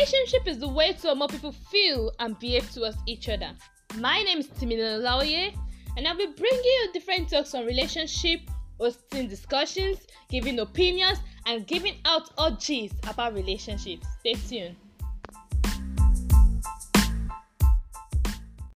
Relationship is the way to more people feel and behave towards each other. My name is Timina Laoye, and I'll be bringing you different talks on relationship, hosting discussions, giving opinions, and giving out all G's about relationships. Stay tuned.